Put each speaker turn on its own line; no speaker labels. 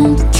Hold